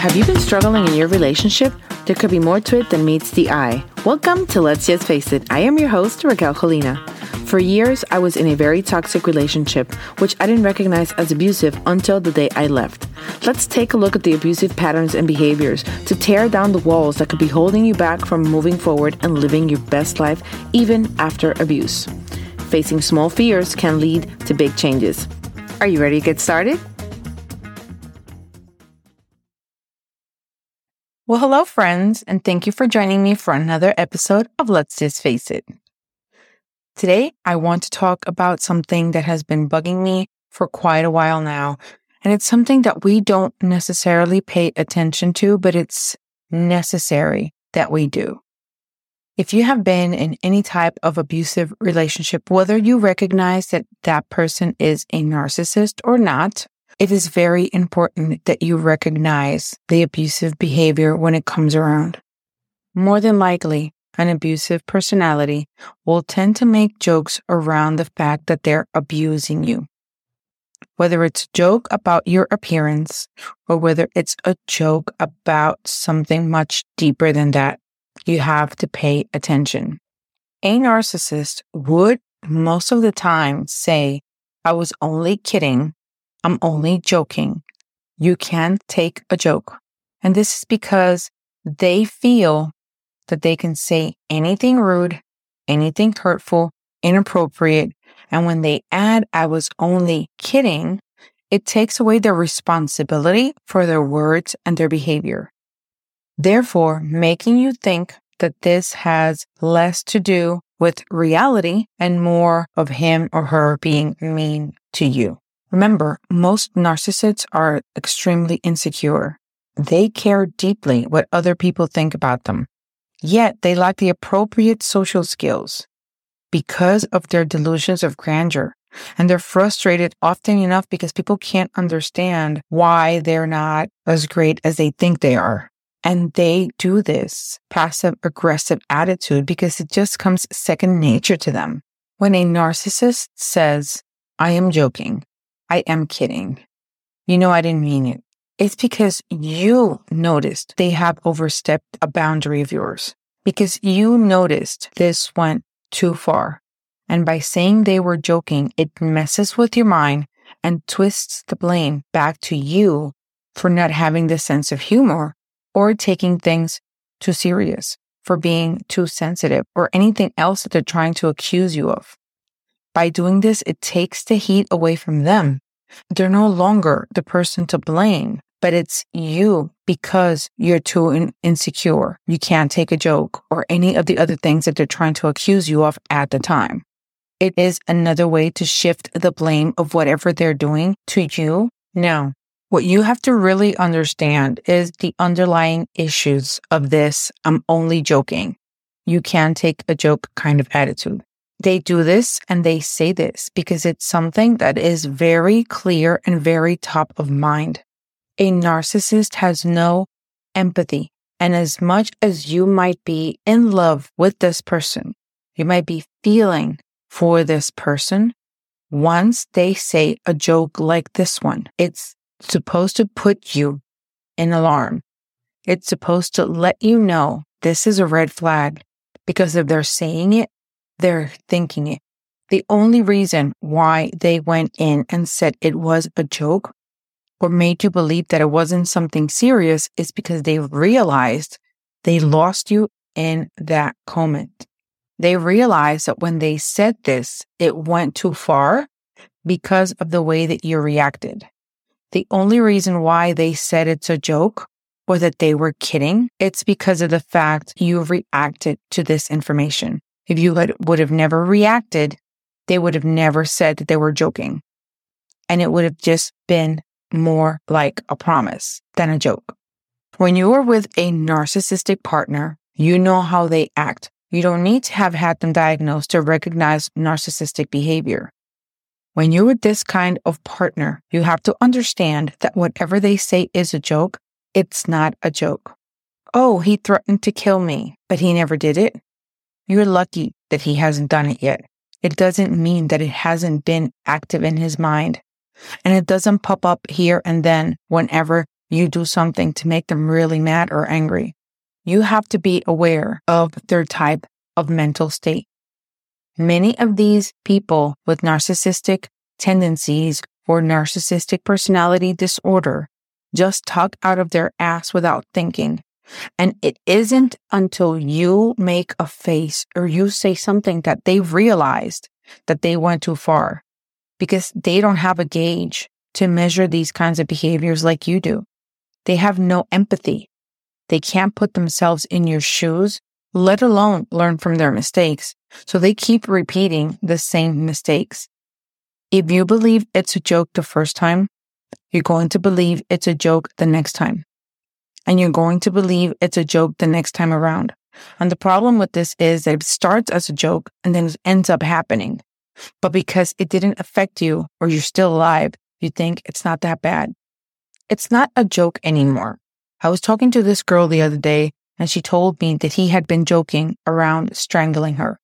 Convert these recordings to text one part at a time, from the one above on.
Have you been struggling in your relationship? There could be more to it than meets the eye. Welcome to Let's Just Face It. I am your host, Raquel Colina. For years, I was in a very toxic relationship, which I didn't recognize as abusive until the day I left. Let's take a look at the abusive patterns and behaviors to tear down the walls that could be holding you back from moving forward and living your best life even after abuse. Facing small fears can lead to big changes. Are you ready to get started? Well, hello, friends, and thank you for joining me for another episode of Let's Just Face It. Today, I want to talk about something that has been bugging me for quite a while now. And it's something that we don't necessarily pay attention to, but it's necessary that we do. If you have been in any type of abusive relationship, whether you recognize that that person is a narcissist or not, it is very important that you recognize the abusive behavior when it comes around. More than likely, an abusive personality will tend to make jokes around the fact that they're abusing you. Whether it's a joke about your appearance or whether it's a joke about something much deeper than that, you have to pay attention. A narcissist would most of the time say, I was only kidding I'm only joking. You can't take a joke. And this is because they feel that they can say anything rude, anything hurtful, inappropriate. And when they add, I was only kidding, it takes away their responsibility for their words and their behavior. Therefore, making you think that this has less to do with reality and more of him or her being mean to you. Remember, most narcissists are extremely insecure. They care deeply what other people think about them. Yet they lack the appropriate social skills because of their delusions of grandeur. And they're frustrated often enough because people can't understand why they're not as great as they think they are. And they do this passive aggressive attitude because it just comes second nature to them. When a narcissist says, I am joking, I am kidding. You know, I didn't mean it. It's because you noticed they have overstepped a boundary of yours because you noticed this went too far. And by saying they were joking, it messes with your mind and twists the blame back to you for not having the sense of humor or taking things too serious, for being too sensitive, or anything else that they're trying to accuse you of. By doing this, it takes the heat away from them. They're no longer the person to blame, but it's you because you're too in- insecure. You can't take a joke or any of the other things that they're trying to accuse you of at the time. It is another way to shift the blame of whatever they're doing to you. No. What you have to really understand is the underlying issues of this. I'm only joking. You can take a joke kind of attitude. They do this and they say this because it's something that is very clear and very top of mind. A narcissist has no empathy. And as much as you might be in love with this person, you might be feeling for this person. Once they say a joke like this one, it's supposed to put you in alarm. It's supposed to let you know this is a red flag because if they're saying it, they're thinking it. The only reason why they went in and said it was a joke or made you believe that it wasn't something serious is because they realized they lost you in that comment. They realized that when they said this, it went too far because of the way that you reacted. The only reason why they said it's a joke or that they were kidding, it's because of the fact you reacted to this information. If you had, would have never reacted, they would have never said that they were joking. And it would have just been more like a promise than a joke. When you are with a narcissistic partner, you know how they act. You don't need to have had them diagnosed to recognize narcissistic behavior. When you're with this kind of partner, you have to understand that whatever they say is a joke, it's not a joke. Oh, he threatened to kill me, but he never did it. You're lucky that he hasn't done it yet. It doesn't mean that it hasn't been active in his mind. And it doesn't pop up here and then whenever you do something to make them really mad or angry. You have to be aware of their type of mental state. Many of these people with narcissistic tendencies or narcissistic personality disorder just talk out of their ass without thinking. And it isn't until you make a face or you say something that they realized that they went too far because they don't have a gauge to measure these kinds of behaviors like you do. They have no empathy. They can't put themselves in your shoes, let alone learn from their mistakes. So they keep repeating the same mistakes. If you believe it's a joke the first time, you're going to believe it's a joke the next time. And you're going to believe it's a joke the next time around. And the problem with this is that it starts as a joke and then it ends up happening. But because it didn't affect you or you're still alive, you think it's not that bad. It's not a joke anymore. I was talking to this girl the other day and she told me that he had been joking around strangling her.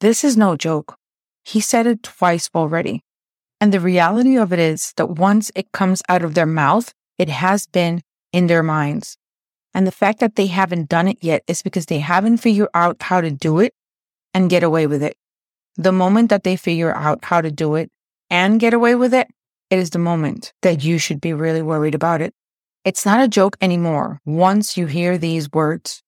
This is no joke. He said it twice already. And the reality of it is that once it comes out of their mouth, it has been in their minds. And the fact that they haven't done it yet is because they haven't figured out how to do it and get away with it. The moment that they figure out how to do it and get away with it, it is the moment that you should be really worried about it. It's not a joke anymore. Once you hear these words,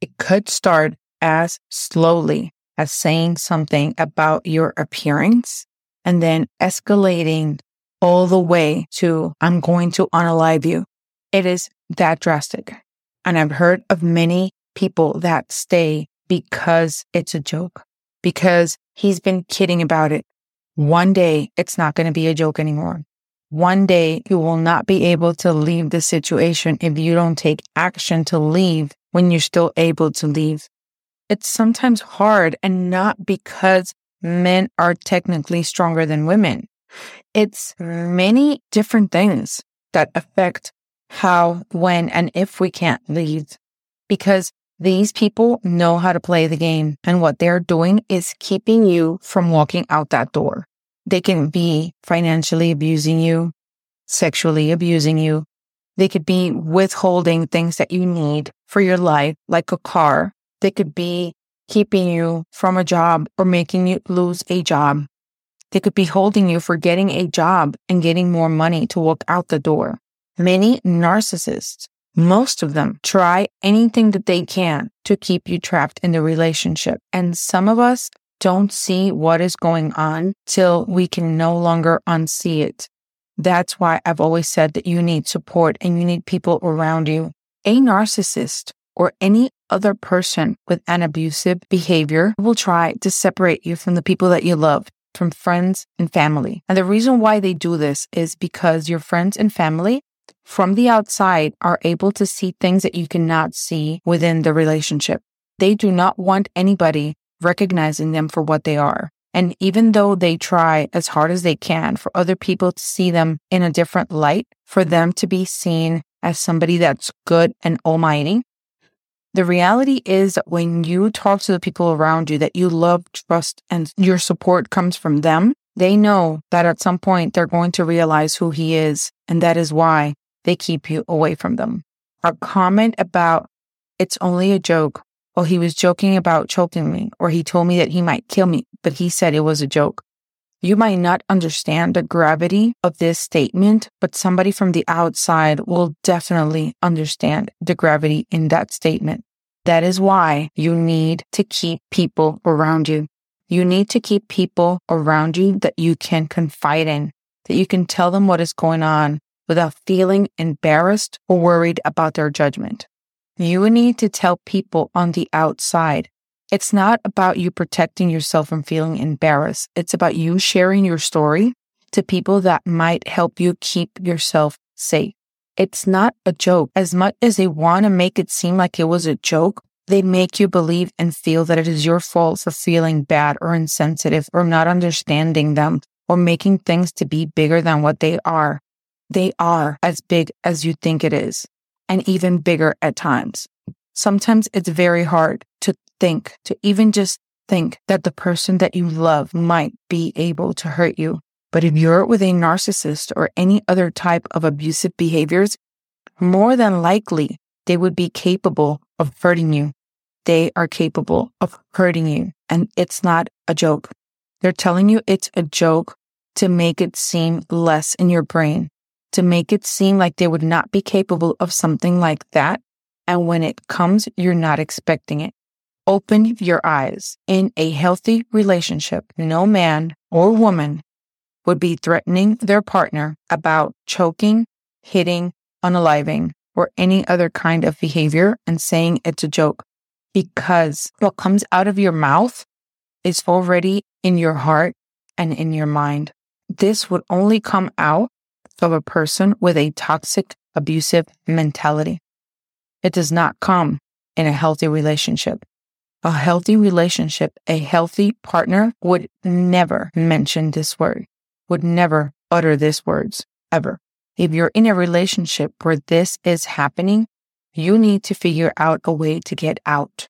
it could start as slowly as saying something about your appearance and then escalating all the way to, I'm going to unalive you. It is that drastic. And I've heard of many people that stay because it's a joke, because he's been kidding about it. One day it's not going to be a joke anymore. One day you will not be able to leave the situation if you don't take action to leave when you're still able to leave. It's sometimes hard and not because men are technically stronger than women. It's many different things that affect how, when, and if we can't lead because these people know how to play the game and what they're doing is keeping you from walking out that door. They can be financially abusing you, sexually abusing you. They could be withholding things that you need for your life, like a car. They could be keeping you from a job or making you lose a job. They could be holding you for getting a job and getting more money to walk out the door. Many narcissists, most of them try anything that they can to keep you trapped in the relationship. And some of us don't see what is going on till we can no longer unsee it. That's why I've always said that you need support and you need people around you. A narcissist or any other person with an abusive behavior will try to separate you from the people that you love, from friends and family. And the reason why they do this is because your friends and family from the outside are able to see things that you cannot see within the relationship. They do not want anybody recognizing them for what they are. And even though they try as hard as they can for other people to see them in a different light, for them to be seen as somebody that's good and almighty, the reality is that when you talk to the people around you that you love, trust, and your support comes from them, they know that at some point they're going to realize who he is. And that is why they keep you away from them. A comment about it's only a joke. Well, he was joking about choking me, or he told me that he might kill me, but he said it was a joke. You might not understand the gravity of this statement, but somebody from the outside will definitely understand the gravity in that statement. That is why you need to keep people around you. You need to keep people around you that you can confide in, that you can tell them what is going on without feeling embarrassed or worried about their judgment. You need to tell people on the outside it's not about you protecting yourself from feeling embarrassed. It's about you sharing your story to people that might help you keep yourself safe. It's not a joke. As much as they want to make it seem like it was a joke, they make you believe and feel that it is your fault for feeling bad or insensitive or not understanding them or making things to be bigger than what they are. They are as big as you think it is and even bigger at times. Sometimes it's very hard think, to even just think that the person that you love might be able to hurt you. But if you're with a narcissist or any other type of abusive behaviors, more than likely they would be capable of hurting you. They are capable of hurting you. And it's not a joke. They're telling you it's a joke to make it seem less in your brain, to make it seem like they would not be capable of something like that. And when it comes, you're not expecting it. Open your eyes. In a healthy relationship, no man or woman would be threatening their partner about choking, hitting, unaliving, or any other kind of behavior and saying it's a joke because what comes out of your mouth is already in your heart and in your mind. This would only come out of a person with a toxic, abusive mentality. It does not come in a healthy relationship. A healthy relationship, a healthy partner would never mention this word, would never utter these words ever. If you're in a relationship where this is happening, you need to figure out a way to get out.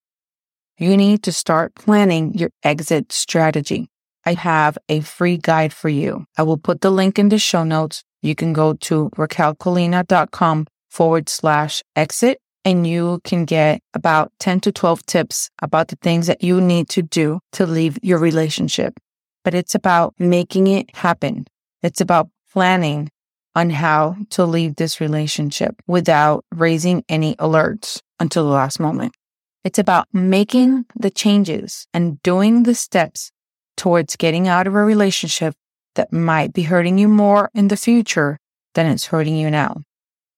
You need to start planning your exit strategy. I have a free guide for you. I will put the link in the show notes. You can go to raquelcolina.com forward slash exit and you can get about 10 to 12 tips about the things that you need to do to leave your relationship. But it's about making it happen. It's about planning on how to leave this relationship without raising any alerts until the last moment. It's about making the changes and doing the steps towards getting out of a relationship that might be hurting you more in the future than it's hurting you now.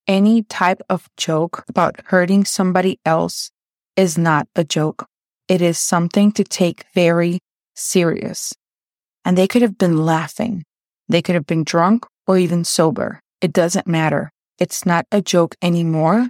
Any type of joke about hurting somebody else is not a joke. It is something to take very serious. And they could have been laughing. They could have been drunk or even sober. It doesn't matter. It's not a joke anymore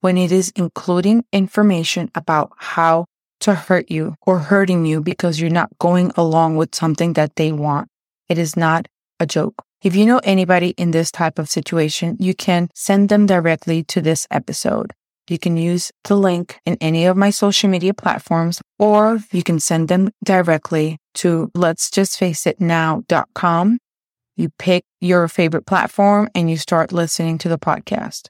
when it is including information about how to hurt you or hurting you because you're not going along with something that they want. It is not a joke. If you know anybody in this type of situation, you can send them directly to this episode. You can use the link in any of my social media platforms, or you can send them directly to let's just face it you pick your favorite platform and you start listening to the podcast.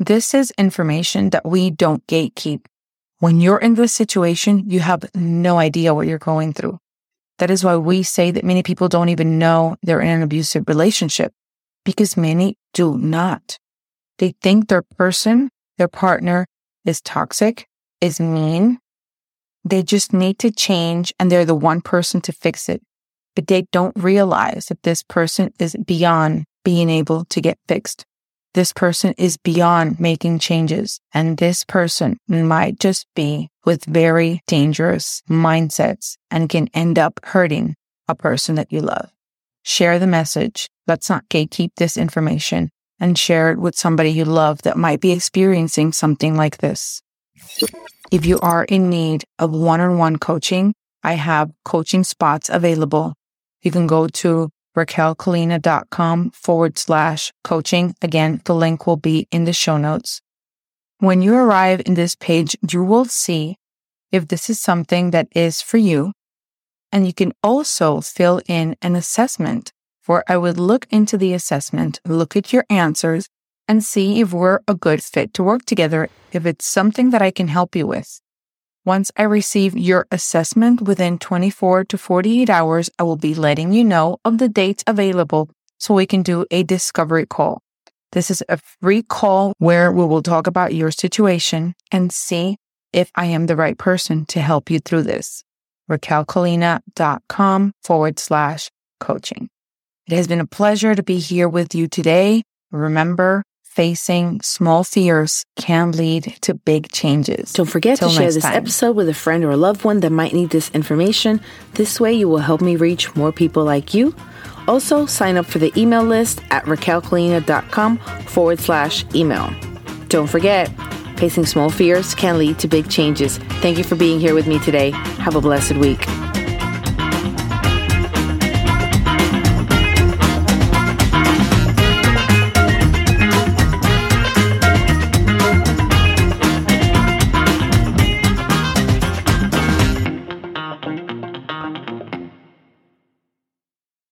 This is information that we don't gatekeep. When you're in this situation, you have no idea what you're going through. That is why we say that many people don't even know they're in an abusive relationship because many do not. They think their person, their partner is toxic, is mean. They just need to change and they're the one person to fix it but they don't realize that this person is beyond being able to get fixed. This person is beyond making changes. And this person might just be with very dangerous mindsets and can end up hurting a person that you love. Share the message. Let's not gatekeep this information and share it with somebody you love that might be experiencing something like this. If you are in need of one on one coaching, I have coaching spots available you can go to raquelcolina.com forward slash coaching. Again, the link will be in the show notes. When you arrive in this page, you will see if this is something that is for you. And you can also fill in an assessment where I would look into the assessment, look at your answers, and see if we're a good fit to work together, if it's something that I can help you with. Once I receive your assessment within 24 to 48 hours, I will be letting you know of the dates available so we can do a discovery call. This is a free call where we will talk about your situation and see if I am the right person to help you through this. RaquelColina.com forward slash coaching. It has been a pleasure to be here with you today. Remember, facing small fears can lead to big changes. Don't forget Till to share this time. episode with a friend or a loved one that might need this information. This way, you will help me reach more people like you. Also, sign up for the email list at raquelcolina.com forward slash email. Don't forget, facing small fears can lead to big changes. Thank you for being here with me today. Have a blessed week.